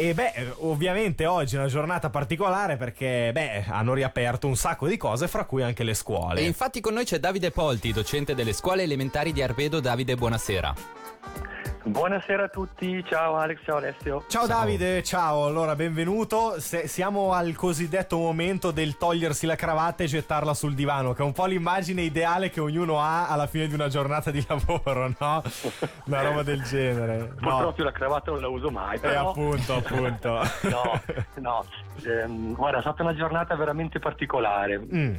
E beh, ovviamente oggi è una giornata particolare perché beh, hanno riaperto un sacco di cose, fra cui anche le scuole. E infatti con noi c'è Davide Polti, docente delle scuole elementari di Arbedo. Davide, buonasera. Buonasera a tutti, ciao Alex, ciao Alessio. Ciao, Davide, ciao, allora benvenuto. Se- siamo al cosiddetto momento del togliersi la cravatta e gettarla sul divano, che è un po' l'immagine ideale che ognuno ha alla fine di una giornata di lavoro, no? Una roba del genere. No. Purtroppo la cravatta non la uso mai, Eh, però... appunto, appunto. no, no, ehm, guarda, è stata una giornata veramente particolare. Mm.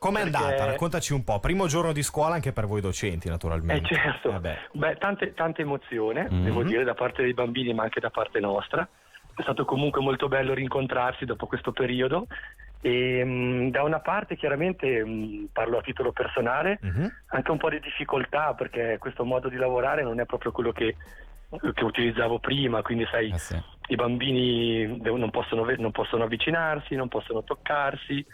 Com'è Perché- andata? Raccontaci un po'. Primo giorno di scuola anche per voi docenti, Eh naturalmente. certo, Vabbè. beh, tante, tanta emozione, Mhm. devo dire, da parte dei bambini ma anche da parte nostra. È stato comunque molto bello rincontrarsi dopo questo periodo e mh, da una parte chiaramente mh, parlo a titolo personale, Mhm. anche un po' di difficoltà perché questo modo di lavorare non è proprio quello che, che utilizzavo prima, quindi sai, Eh sì. i bambini non, possono, non possono avvicinarsi, non possono toccarsi,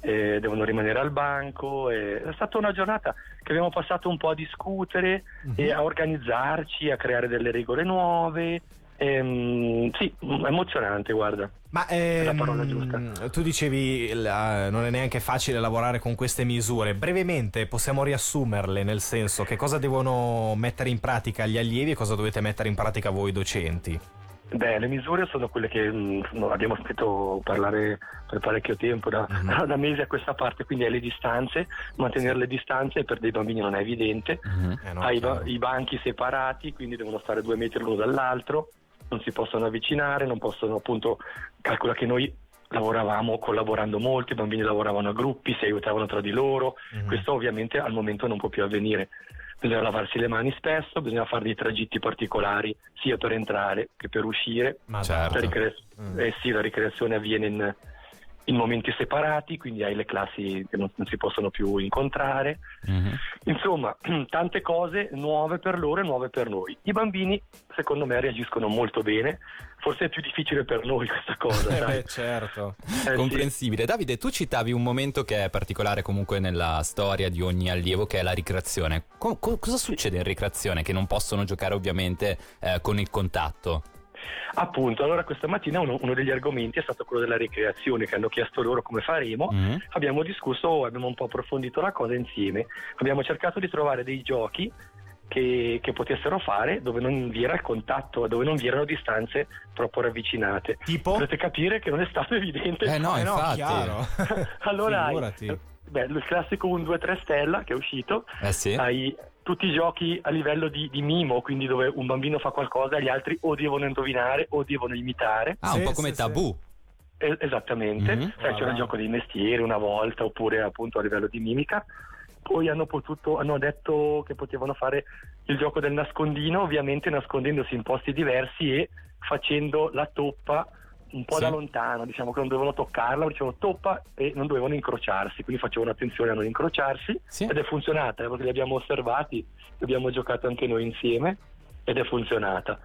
eh, devono rimanere al banco. e è stata una giornata che abbiamo passato un po' a discutere e a organizzarci, a creare delle regole nuove. Ehm, sì, emozionante, guarda. Ma la parola ehm, giusta. tu dicevi la- non è neanche facile lavorare con queste misure. Brevemente possiamo riassumerle, nel senso che cosa devono mettere in pratica gli allievi e cosa dovete mettere in pratica voi docenti. Beh, le misure sono quelle che mh, no, abbiamo sentito parlare per parecchio tempo, da, da mesi a questa parte, quindi è le distanze, mantenere le distanze per dei bambini non è evidente. Eh, no, hai i ba- chiaro. i banchi separati, quindi devono stare due metri l'uno dall'altro, non si possono avvicinare, non possono appunto, calcola che noi lavoravamo collaborando molto, i bambini lavoravano a gruppi, si aiutavano tra di loro, Mhm. questo ovviamente al momento non può più avvenire. Bisogna lavarsi le mani spesso, bisogna fare dei tragitti particolari sia per entrare che per uscire. Ma Certo. La, ricre- Mm. eh sì, la ricreazione avviene in, in momenti separati, quindi hai le classi che non, non si possono più incontrare. Mhm. Insomma, tante cose nuove per loro e nuove per noi. I bambini, secondo me, reagiscono molto bene. Forse è più difficile per noi questa cosa. Eh beh, certo. Eh, sì. Comprensibile. Davide, tu citavi un momento che è particolare comunque nella storia di ogni allievo, che è la ricreazione. Co- co- cosa succede in ricreazione? Che non possono giocare ovviamente eh, con il contatto. Appunto, allora questa mattina uno, uno degli argomenti è stato quello della ricreazione che hanno chiesto loro come faremo. Mhm. Abbiamo discusso, abbiamo un po' approfondito la cosa insieme. Abbiamo cercato di trovare dei giochi che, che potessero fare dove non vi era il contatto, dove non vi erano distanze troppo ravvicinate. Tipo? Potete capire che non è stato evidente. Eh no, Eh no, infatti. chiaro. allora, hai, Figurati. beh, il classico 1, 2, 3 stella che è uscito, Eh sì. hai tutti i giochi a livello di, di mimo, quindi dove un bambino fa qualcosa e gli altri o devono indovinare o devono imitare. Ah, Sì, un po' sì, come sì. tabù. Eh, esattamente, Mhm. Sai, c'era Voilà. il gioco dei mestieri una volta oppure appunto a livello di mimica. Poi hanno potuto, hanno detto che potevano fare il gioco del nascondino, ovviamente nascondendosi in posti diversi e facendo la toppa un po' Sì. da lontano, diciamo che non dovevano toccarla, dicevano toppa e non dovevano incrociarsi, quindi facevano attenzione a non incrociarsi Sì. ed è funzionata, perché li abbiamo osservati, abbiamo giocato anche noi insieme ed è funzionata.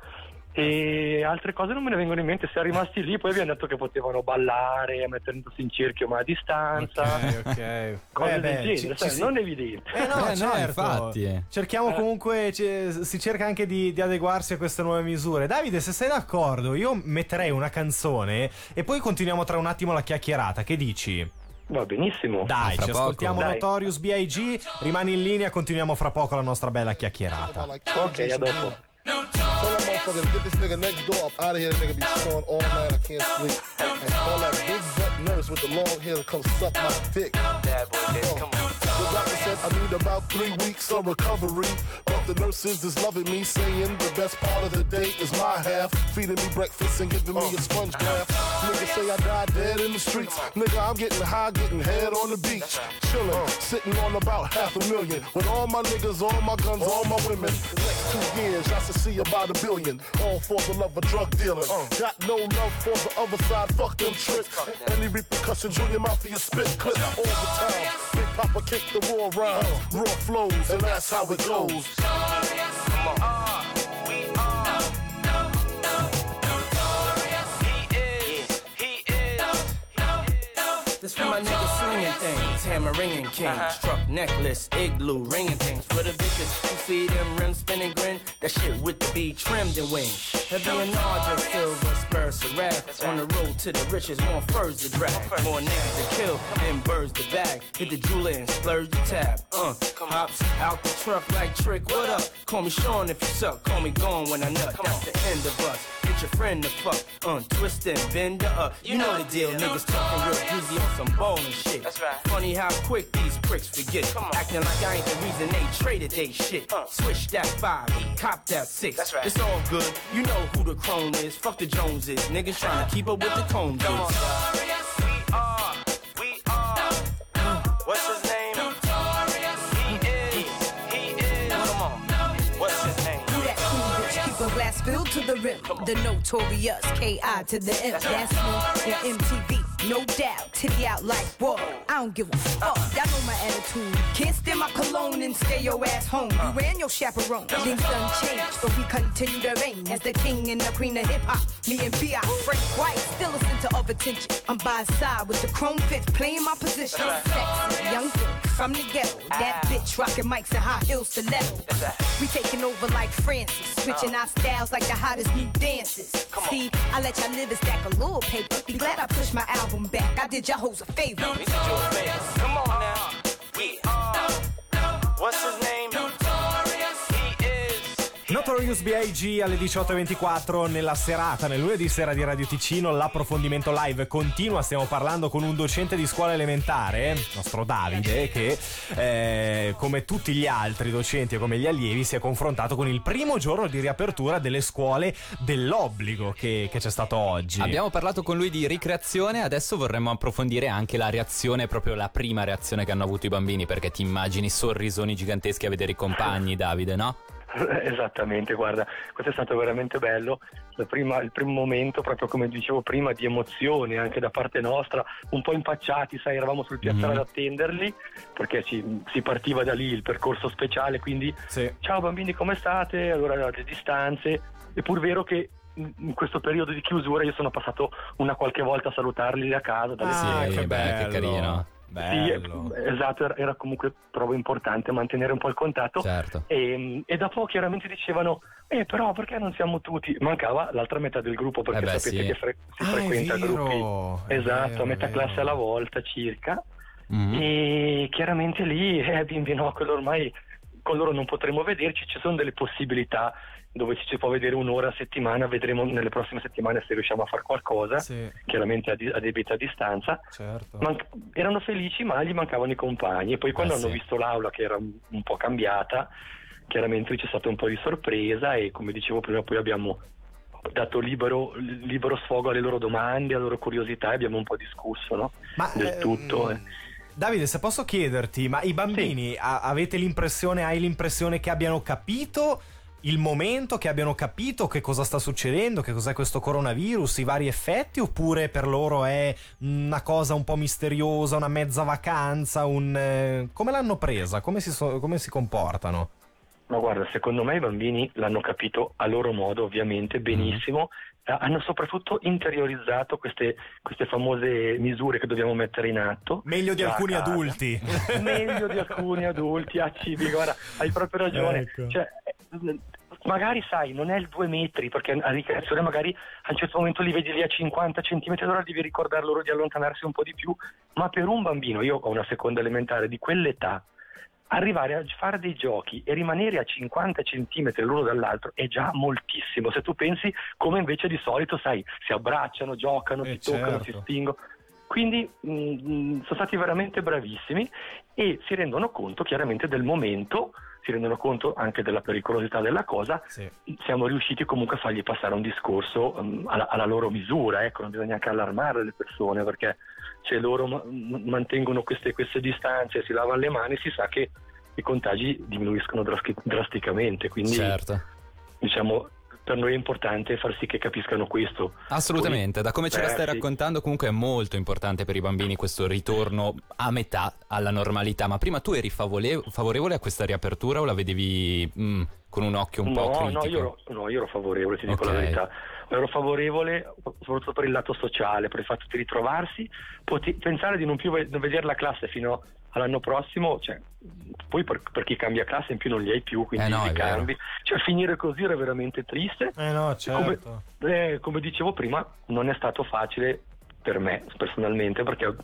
E altre cose non me ne vengono in mente, siamo rimasti lì, poi abbiamo detto che potevano ballare, mettendosi in cerchio ma a distanza, Ok, ok. cose Eh, del beh, genere, ci- ci- non evidente. Eh no, Eh no, certo. infatti. Cerchiamo Eh. comunque, ci- si cerca anche di, di adeguarsi a queste nuove misure. Davide, se sei d'accordo, io metterei una canzone e poi continuiamo tra un attimo la chiacchierata. Che dici? Va benissimo. Dai, fra ci poco. ascoltiamo Dai. Notorious B.I.G. Rimani in linea, continuiamo fra poco la nostra bella chiacchierata. Ok, a dopo. Tell that motherfucker to get this nigga next door up out of here. This nigga be snoring all night. I can't sleep. And call that big butt nurse with the long hair to come suck my dick. Bad boy, Oh. The doctor said I need about three weeks of recovery. But the nurses is loving me, saying the best part of the day is my half. Feeding me breakfast and giving me a sponge bath. Niggas say I died dead in the streets. Nigga, I'm getting high, getting head on the beach. Chilling, sitting on about half a million. With all my niggas, all my guns, all my women. Next two years, I should see about a billion. All for the love of drug dealing. Got no love for the other side, fuck them tricks. Any repercussions, Junior Mafia spit clip all the time. Big Papa kick the raw rhymes, raw flows, and that's how it goes. This things, hammer ringing king, struck necklace, igloo ringing things. For the bitches You see them rims spinning grin, that shit with the B trimmed and wings. Heavy and larger silver spurs, to rap. Right. On the road to the riches, more furs to drag. More niggas to kill than birds to bag. Hit the jeweler and splurge the tab. Uh, hops out the truck like trick, what up? Call me Sean if you suck, call me gone when I nut. That's the end of us. Your friend to fuck, uh, twist and bend up. You know the deal, niggas talking real greasy on some ballin' shit. That's right. Funny how quick these pricks forget. Acting like I ain't the reason they traded they shit. Switch that five, cop that six. That's right. It's all good. You know who the crone is. Fuck the Joneses. Niggas trying to keep up with the cone filled to the rim. The notorious K.I. to the M. That's me on MTV, no doubt. Titty out like, whoa, I don't give a fuck. Y'all know my attitude. Can't stand my cologne and stay your ass home. You ran your chaperone. Things done changed, but we continue to reign as the king and the queen of hip hop. Me and B.I. Frank White, still a center of attention. I'm by side with the chrome fits, playing my position. Sexy, young thing from the ghetto. That ah. bitch rocking mics and high heels to stiletto. We taking over like Francis, switching our styles like the hottest new dances. See, I let y'all live stack a little paper. Be glad I pushed my album back. I did y'all hoes a favor. We did you a favor. Come on now. We. What's his name? Notorious. B.I.G. alle 18.24 nella serata, nel lunedì sera di Radio Ticino, l'approfondimento live continua, stiamo parlando con un docente di scuola elementare, nostro Davide, che eh, come tutti gli altri docenti e come gli allievi si è confrontato con il primo giorno di riapertura delle scuole dell'obbligo che, che c'è stato oggi. Abbiamo parlato con lui di ricreazione, adesso vorremmo approfondire anche la reazione, proprio la prima reazione che hanno avuto i bambini, perché ti immagini sorrisoni giganteschi a vedere i compagni, Davide, no? Esattamente, guarda, questo è stato veramente bello. La prima- il primo momento, proprio come dicevo prima, di emozione anche da parte nostra, un po' impacciati, sai, eravamo sul piazzale Mhm. ad attenderli perché ci- si partiva da lì il percorso speciale, quindi Sì. ciao bambini come state? Allora le distanze, è pur vero che in questo periodo di chiusura io sono passato una qualche volta a salutarli a casa. dalle Ah, Sì, che beh, bello. che carino. Sì, Bello. eh, esatto, era, comunque trovo importante mantenere un po' il contatto. Certo. E, e dopo chiaramente dicevano, eh però perché non siamo tutti? Mancava l'altra metà del gruppo perché Eh beh, sapete sì. che fre- si Ah, frequenta gruppi. Esatto, vero, a metà classe alla volta circa. Mhm. E chiaramente lì, eh, bimbi no, quello ormai con loro non potremo vederci, ci sono delle possibilità dove ci si può vedere un'ora a settimana, vedremo nelle prossime settimane se riusciamo a fare qualcosa, Sì, chiaramente a, di- a debita distanza. certo. Man- erano felici ma gli mancavano i compagni e poi quando Eh, hanno sì. visto l'aula che era un, un po' cambiata chiaramente c'è stato un po' di sorpresa e come dicevo prima poi abbiamo dato libero, libero sfogo alle loro domande, alle loro curiosità e abbiamo un po' discusso no? Ma, del ehm, tutto. eh. Davide, se posso chiederti, ma i bambini a- avete l'impressione, hai l'impressione che abbiano capito il momento, che abbiano capito che cosa sta succedendo, che cos'è questo coronavirus, i vari effetti, oppure per loro è una cosa un po' misteriosa, una mezza vacanza, un... eh, come l'hanno presa? Come si, so- come si comportano? Ma guarda, secondo me i bambini l'hanno capito a loro modo, ovviamente, benissimo. Eh, Hanno soprattutto interiorizzato queste, queste famose misure che dobbiamo mettere in atto. Meglio di alcuni casa. adulti. Meglio di alcuni adulti, a cibi, guarda, hai proprio ragione. Ecco. Cioè, eh, magari sai, non è il due metri, perché a ricreazione magari a un certo momento li vedi lì a 50 centimetri d'ora, devi ricordare loro di allontanarsi un po' di più, ma per un bambino, io ho una seconda elementare di quell'età, arrivare a fare dei giochi e rimanere a 50 centimetri l'uno dall'altro è già moltissimo. Se tu pensi come invece di solito, sai, si abbracciano, giocano, Eh, si toccano, certo. si spingono. Quindi mh, sono stati veramente bravissimi e si rendono conto chiaramente del momento, si rendono conto anche della pericolosità della cosa. Sì. Siamo riusciti comunque a fargli passare un discorso mh, alla, alla loro misura, ecco, non bisogna neanche allarmare le persone perché se loro m- mantengono queste, queste distanze, si lavano le mani, si sa che i contagi diminuiscono draschi- drasticamente. Quindi Certo. diciamo per noi è importante far sì che capiscano questo. Assolutamente, da come ce la stai raccontando comunque è molto importante per i bambini questo ritorno a metà alla normalità, ma prima tu eri favole- favorevole a questa riapertura o la vedevi mm, con un occhio un po' no, critico? no, io ero, no, io ero favorevole, ti dico Ok. la verità. Ero favorevole soprattutto per il lato sociale, per il fatto di ritrovarsi, poti- pensare di non più ve- non vedere la classe fino all'anno prossimo, cioè, poi per, per chi cambia classe in più non li hai più, quindi Eh no, li cambi. Cioè finire così era veramente triste. Eh no, Come, certo. eh, come dicevo prima, non è stato facile per me personalmente perché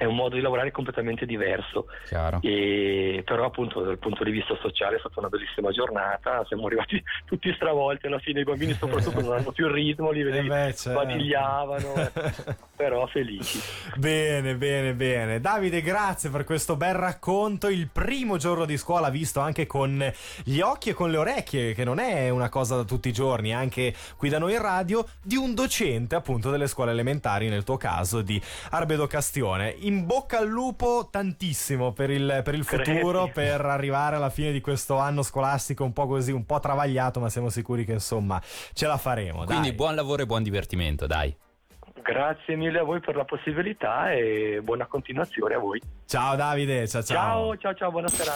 è un modo di lavorare completamente diverso. Chiaro. E, però appunto dal punto di vista sociale è stata una bellissima giornata, siamo arrivati tutti stravolti alla fine, i bambini soprattutto non hanno più il ritmo, li vedevi Eh beh, certo. sbadigliavano, però felici. Bene, bene, bene. Davide, grazie per questo bel racconto. Il primo giorno di scuola visto anche con gli occhi e con le orecchie, che non è una cosa da tutti i giorni, anche qui da noi in radio, di un docente appunto delle scuole elementari, nel tuo caso di Arbedo Castione. In bocca al lupo tantissimo per il, per il futuro, Grazie. per arrivare alla fine di questo anno scolastico un po' così, un po' travagliato, ma siamo sicuri che insomma ce la faremo. Quindi dai. buon lavoro e buon divertimento, dai. Grazie mille a voi per la possibilità e buona continuazione a voi. Ciao Davide, ciao ciao. Ciao, ciao, ciao, buona serata.